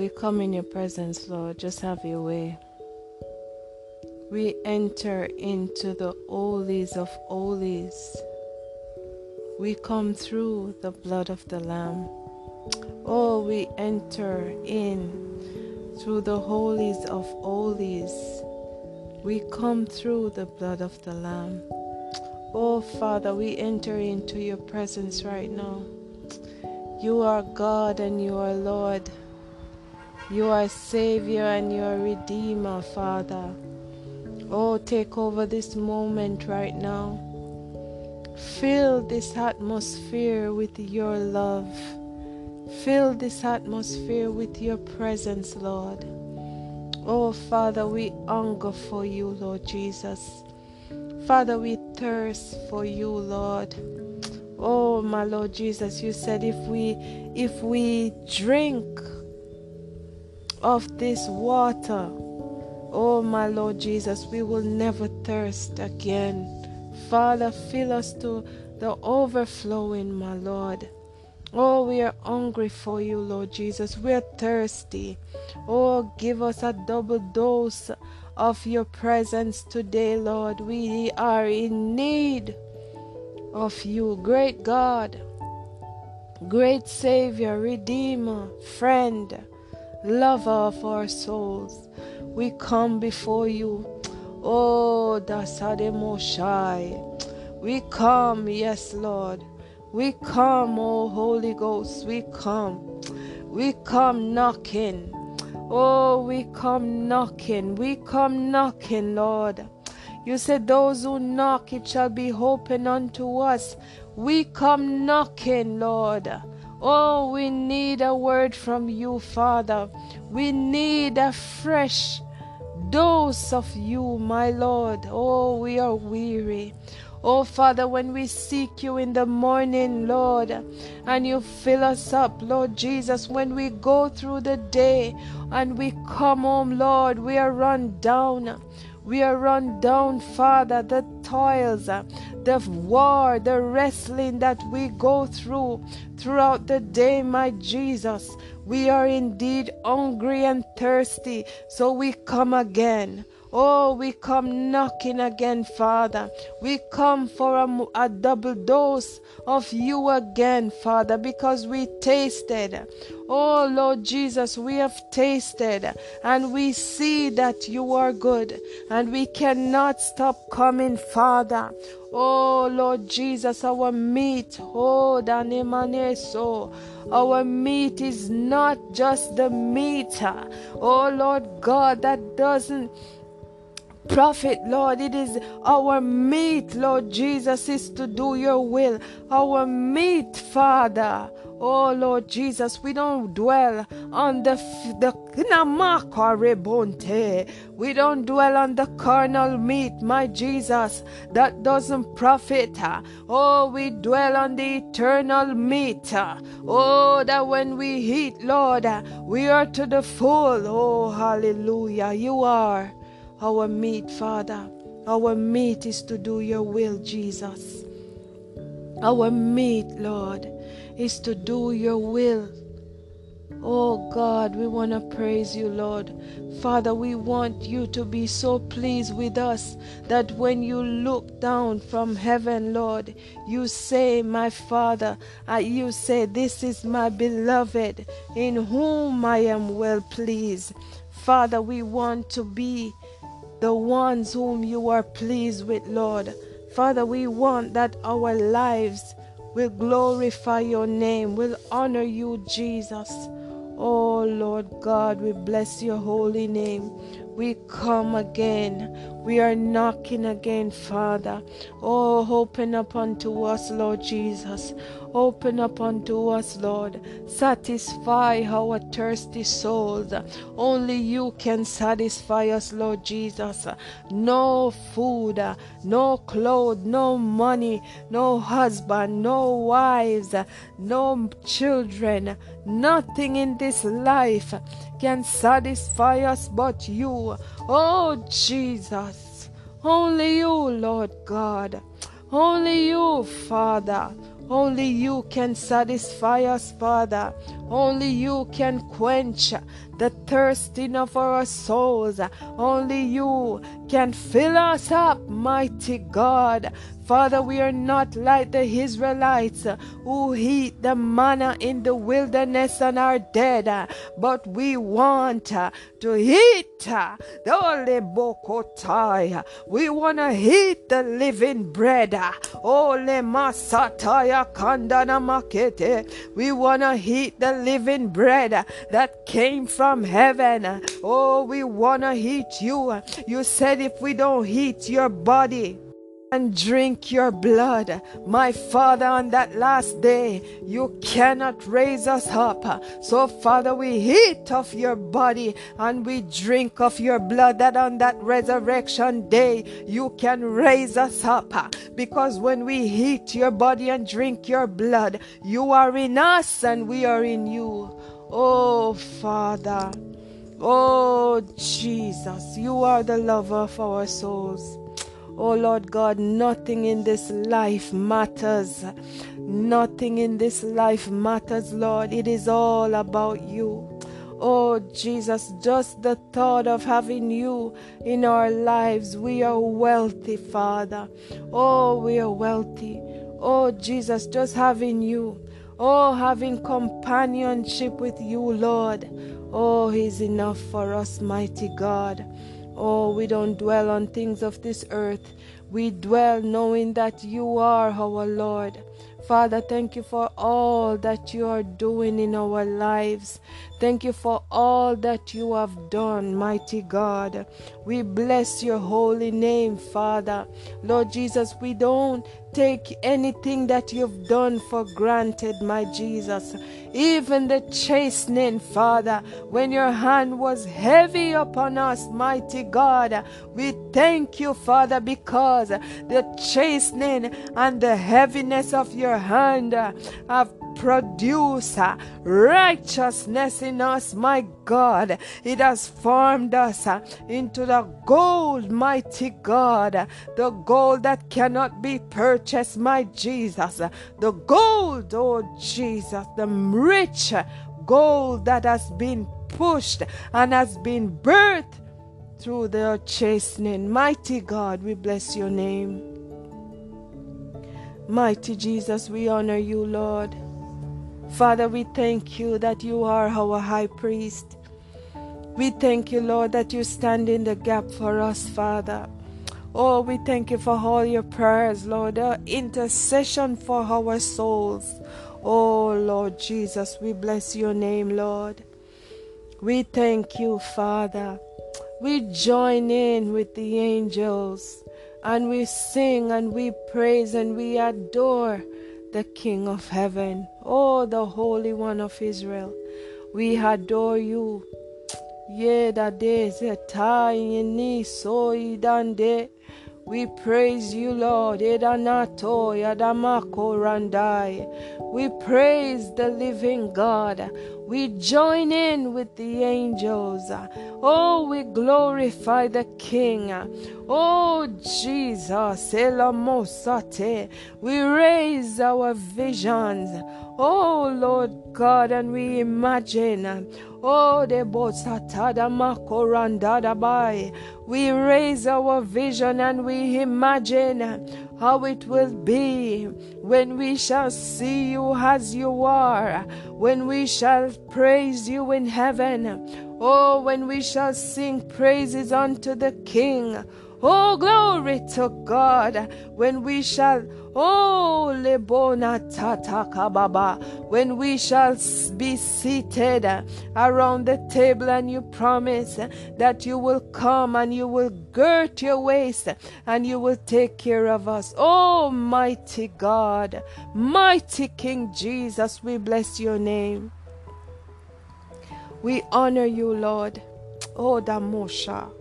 we come in your presence, Lord. Just have your way. We enter into the holies of holies. We come through the blood of the Lamb. Oh, we enter in through the holies of holies. We come through the blood of the Lamb. Oh, Father, we enter into your presence right now. You are God and you are Lord. You are Savior and you are Redeemer, Father. Oh, take over this moment right now. Fill this atmosphere with your love. Fill this atmosphere with your presence, Lord. Oh, Father, we hunger for you, Lord Jesus. Father, we thirst for you, Lord. Oh, my Lord Jesus, you said if we if we drink of this water, oh my Lord Jesus, we will never thirst again. Father, fill us to the overflowing, my Lord. Oh, we are hungry for you, Lord Jesus. We are thirsty. Oh, give us a double dose of your presence today, Lord. We are in need of you, great God, great Savior, Redeemer, friend lover of our souls. We come before you. Oh, Dasade Moshai. We come, yes, Lord. We come, oh Holy Ghost. We come. We come knocking. Oh, we come knocking. We come knocking, Lord. You said, Those who knock, it shall be open unto us. We come knocking, Lord. Oh, we need a word from you, Father. We need a fresh dose of you, my Lord. Oh, we are weary. Oh, Father, when we seek you in the morning, Lord, and you fill us up, Lord Jesus, when we go through the day and we come home, Lord, we are run down. We are run down, Father, the toils, uh, the war, the wrestling that we go through throughout the day, my Jesus. We are indeed hungry and thirsty, so we come again. Oh, we come knocking again, Father. We come for a, a, double dose of you again, Father, because we tasted. Oh, Lord Jesus, we have tasted and we see that you are good and we cannot stop coming, Father. Oh, Lord Jesus, our meat, oh, Danemaneso, our meat is not just the meat, oh, Lord God, that doesn't profit, Lord. It is our meat, Lord Jesus, is to do your will. Our meat, Father. Oh Lord Jesus, we don't dwell on the the we don't dwell on the carnal meat, my Jesus, that doesn't profit. Oh, we dwell on the eternal meat. Oh, that when we eat, Lord, we are to the full. Oh, hallelujah. You are our meat, Father. Our meat is to do your will, Jesus. Our meat, Lord, is to do your will. Oh God, we want to praise you, Lord. Father, we want you to be so pleased with us that when you look down from heaven, Lord, you say, My Father, you say, This is my beloved in whom I am well pleased. Father, we want to be the ones whom you are pleased with, Lord. Father, we want that our lives will glorify your name, will honor you, Jesus. Oh, Lord God, we bless your holy name. We come again. We are knocking again, Father. Oh, open up unto us, Lord Jesus. Open up unto us, Lord. Satisfy our thirsty souls. Only you can satisfy us, Lord Jesus. No food, no clothes, no money, no husband, no wives, no children. Nothing in this life can satisfy us but you. Oh, Jesus. Only you, Lord God. Only you, Father. Only you can satisfy us, Father. Only you can quench the thirsting of our souls. Only you can fill us up, mighty God. Father, we are not like the Israelites who eat the manna in the wilderness and are dead, but we want to eat the Holy Bokotai. We want to eat the living bread. Ole Masataya Makete. We want to eat the living bread that came from heaven. Oh, we want to eat you. You said if we don't eat your body, and drink your blood. My Father, on that last day, you cannot raise us up. So, Father, we eat of your body and we drink of your blood, that on that resurrection day, you can raise us up. Because when we eat your body and drink your blood, you are in us and we are in you. Oh, Father. Oh, Jesus, you are the lover of our souls. Oh Lord God, nothing in this life matters. Nothing in this life matters, Lord. It is all about you. Oh Jesus, just the thought of having you in our lives, we are wealthy, Father. Oh, we are wealthy. Oh Jesus, just having you. Oh, having companionship with you, Lord. Oh, is enough for us, mighty God. Oh, we don't dwell on things of this earth. We dwell knowing that you are our Lord. Father, thank you for all that you are doing in our lives. Thank you for all that you have done, mighty God. We bless your holy name, Father. Lord Jesus, we don't take anything that you've done for granted, my Jesus. Even the chastening, Father, when your hand was heavy upon us, mighty God. We thank you, Father, because the chastening and the heaviness of your hand have produced righteousness in us, my God. It has formed us into the gold, mighty God, the gold that cannot be purchased, my Jesus. The gold, oh Jesus, the rich gold that has been pushed and has been birthed through the chastening. Mighty God, we bless your name. Mighty Jesus, we honor you, Lord. Father, we thank you that you are our high priest. We thank you, Lord, that you stand in the gap for us, Father. Oh, we thank you for all your prayers, Lord, the intercession for our souls. Oh, Lord Jesus, we bless your name, Lord. We thank you, Father. We join in with the angels and we sing and we praise and we adore the King of heaven, oh, the Holy One of Israel. We adore you. Yeda de zetai ni so idande. We praise you, Lord. Edanato yadamako randai. We praise the living God. We join in with the angels. Oh, we glorify the King. Oh, Jesus. We raise our visions. Oh, Lord God, and we imagine. Oh, the bosatada makorandada bai. We raise our vision and we imagine how it will be when we shall see you as you are, when we shall praise you in heaven. Oh, when we shall sing praises unto the King. Oh, glory to God when we shall, oh, lebona tatakababa, when we shall be seated around the table and you promise that you will come and you will girt your waist and you will take care of us. Oh, mighty God, mighty King Jesus, we bless your name. We honor you, Lord. Oh, Damosha.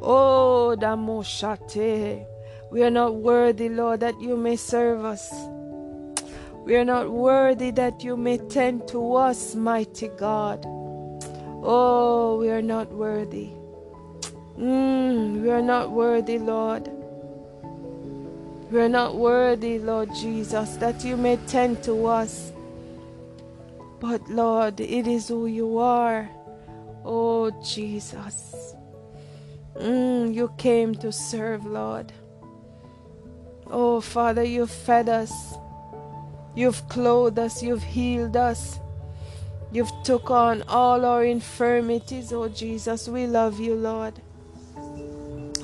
Oh, Damoshate. We are not worthy, Lord, that you may serve us. We are not worthy that you may tend to us, mighty God. Oh, we are not worthy. Mm, we are not worthy, Lord. We are not worthy, Lord Jesus, that you may tend to us. But Lord, it is who you are. Oh, Jesus. Mm, you came to serve, Lord. Oh, Father, you've fed us. You've clothed us. You've healed us. You've took on all our infirmities, oh Jesus. We love you, Lord.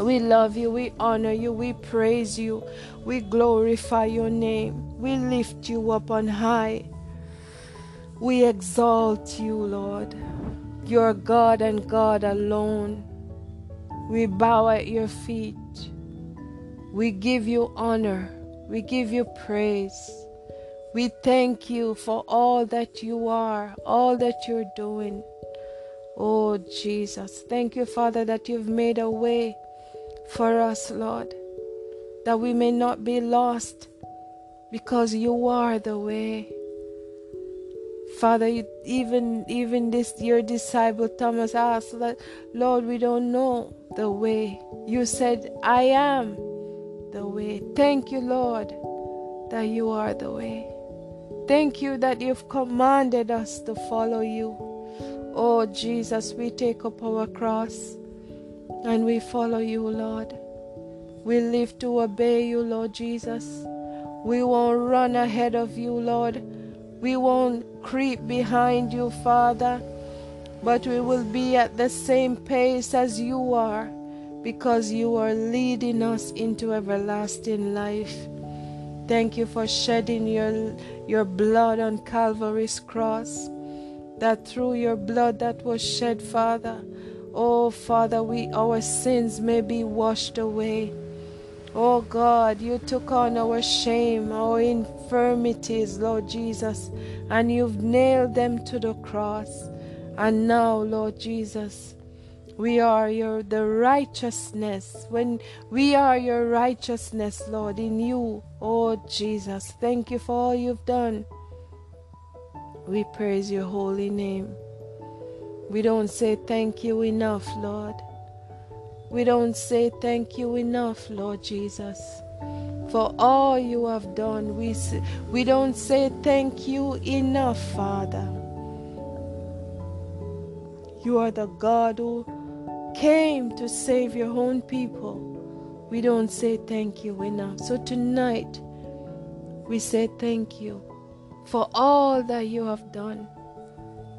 We love you, we honor you, we praise you, we glorify your name, we lift you up on high. We exalt you, Lord. You're God and God alone. We bow at your feet. We give you honor. We give you praise. We thank you for all that you are, all that you're doing. Oh, Jesus. Thank you, Father, that you've made a way for us, Lord, that we may not be lost because you are the way. Father, even even this your disciple Thomas asked Lord, we don't know the way. You said, I am the way. Thank you, Lord, that you are the way. Thank you that you've commanded us to follow you. Oh Jesus, we take up our cross and we follow you, Lord. We live to obey you, Lord Jesus. We won't run ahead of you, Lord. We won't creep behind you, Father, but we will be at the same pace as you are because you are leading us into everlasting life. Thank you for shedding your, your blood on Calvary's cross. That through your blood that was shed, Father, Oh, Father, we our sins may be washed away. Oh God, you took on our shame, our infirmities, Lord Jesus, and you've nailed them to the cross. And now, Lord Jesus, we are your the righteousness. When we are your righteousness, Lord, in you, oh Jesus. Thank you for all you've done. We praise your holy name. We don't say thank you enough, Lord. We don't say thank you enough, Lord Jesus, for all you have done. We, we don't say thank you enough, Father. You are the God who came to save your own people. We don't say thank you enough. So tonight, we say thank you for all that you have done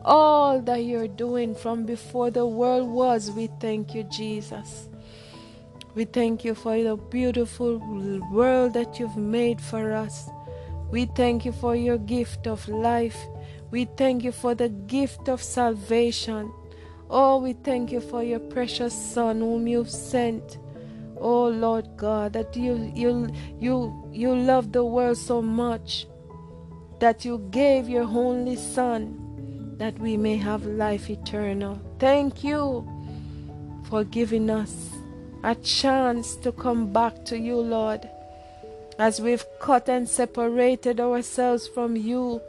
all that you're doing from before the world was. We thank you, Jesus. We thank you for the beautiful world that you've made for us. We thank you for your gift of life. We thank you for the gift of salvation. Oh, we thank you for your precious Son whom you've sent. Oh Lord God, that you you you you love the world so much that you gave your only Son that we may have life eternal. Thank you for giving us a chance to come back to you, Lord. As we've cut and separated ourselves from you,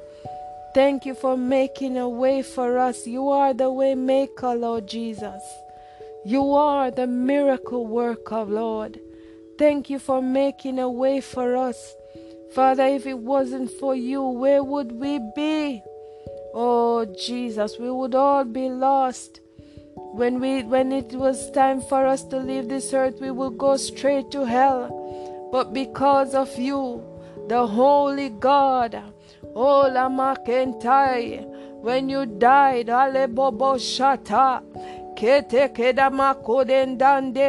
thank you for making a way for us. You are the way maker, Lord Jesus. You are the miracle worker, Lord. Thank you for making a way for us. Father, if it wasn't for you, where would we be? Oh Jesus, we would all be lost. When we when it was time for us to leave this earth, we would go straight to hell. But because of you, the holy God, oh Lama Kentai, when you died, Alebobo Shata,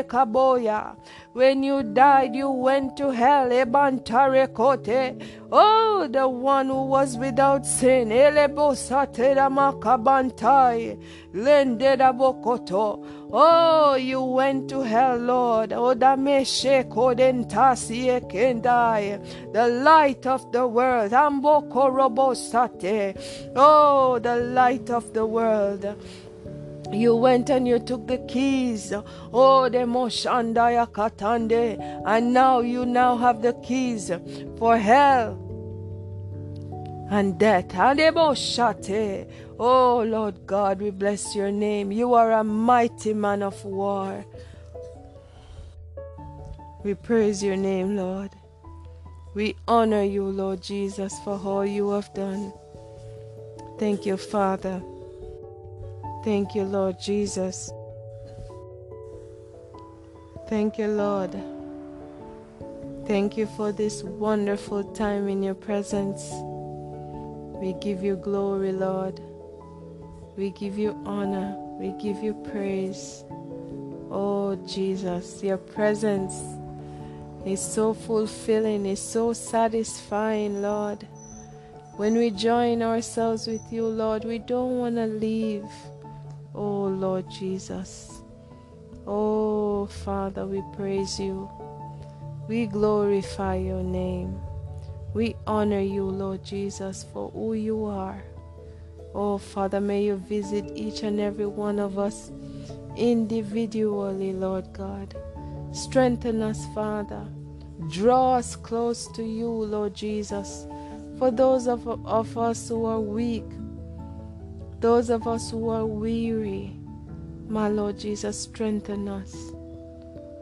Kaboya. When you died, you went to hell. Ebantare Oh, the one who was without sin. Elebosatera makabantai. Lendeda bokoto. Oh, you went to hell, Lord. Oh, Odameshe kodentasi ekendai. The light of the world. Amboko robosate. Oh, the light of the world. You went and you took the keys. Oh, the Moshandaya Katande. And now you now have the keys for hell and death. Adeboshate. Oh, Lord God, we bless your name. You are a mighty man of war. We praise your name, Lord. We honor you, Lord Jesus, for all you have done. Thank you, Father Thank you, Lord Jesus. Thank you, Lord. Thank you for this wonderful time in your presence. We give you glory, Lord. We give you honor. We give you praise. Oh, Jesus, your presence is so fulfilling, is so satisfying, Lord. When we join ourselves with you, Lord, we don't want to leave. Oh, Lord Jesus. Oh, Father, we praise you. We glorify your name. We honor you, Lord Jesus, for who you are. Oh, Father, may you visit each and every one of us individually, Lord God. Strengthen us, Father. Draw us close to you, Lord Jesus. For those of, of us who are weak, those of us who are weary, my Lord Jesus, strengthen us.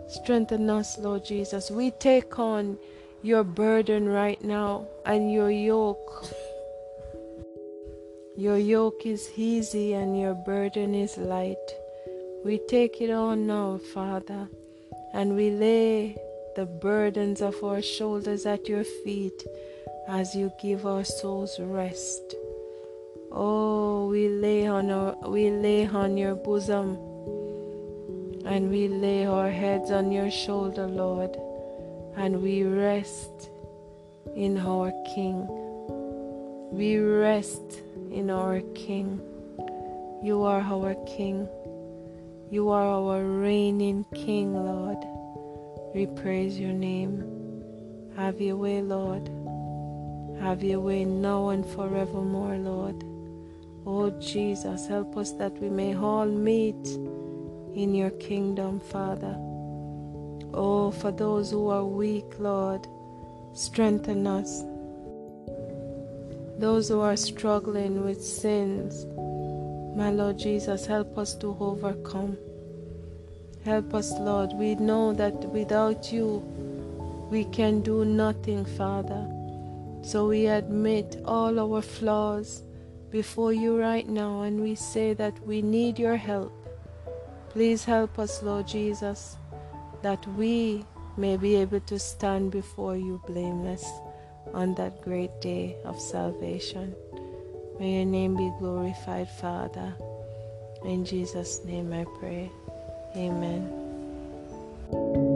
Strengthen us, Lord Jesus. We take on your burden right now and your yoke. Your yoke is easy and your burden is light. We take it on now, Father, and we lay the burdens of our shoulders at your feet as you give our souls rest. Oh, we lay on our, we lay on your bosom and we lay our heads on your shoulder, Lord, and we rest in our King. We rest in our King. You are our King. You are our reigning King, Lord. We praise your name. Have your way, Lord. Have your way now and forevermore, Lord. Oh Jesus, help us that we may all meet in your kingdom, Father. Oh, for those who are weak, Lord, strengthen us. Those who are struggling with sins, my Lord Jesus, help us to overcome. Help us, Lord. We know that without you, we can do nothing, Father. So we admit all our flaws before you right now and we say that we need your help. Please help us, Lord Jesus, that we may be able to stand before you blameless on that great day of salvation. May your name be glorified, Father. In Jesus' name I pray. Amen.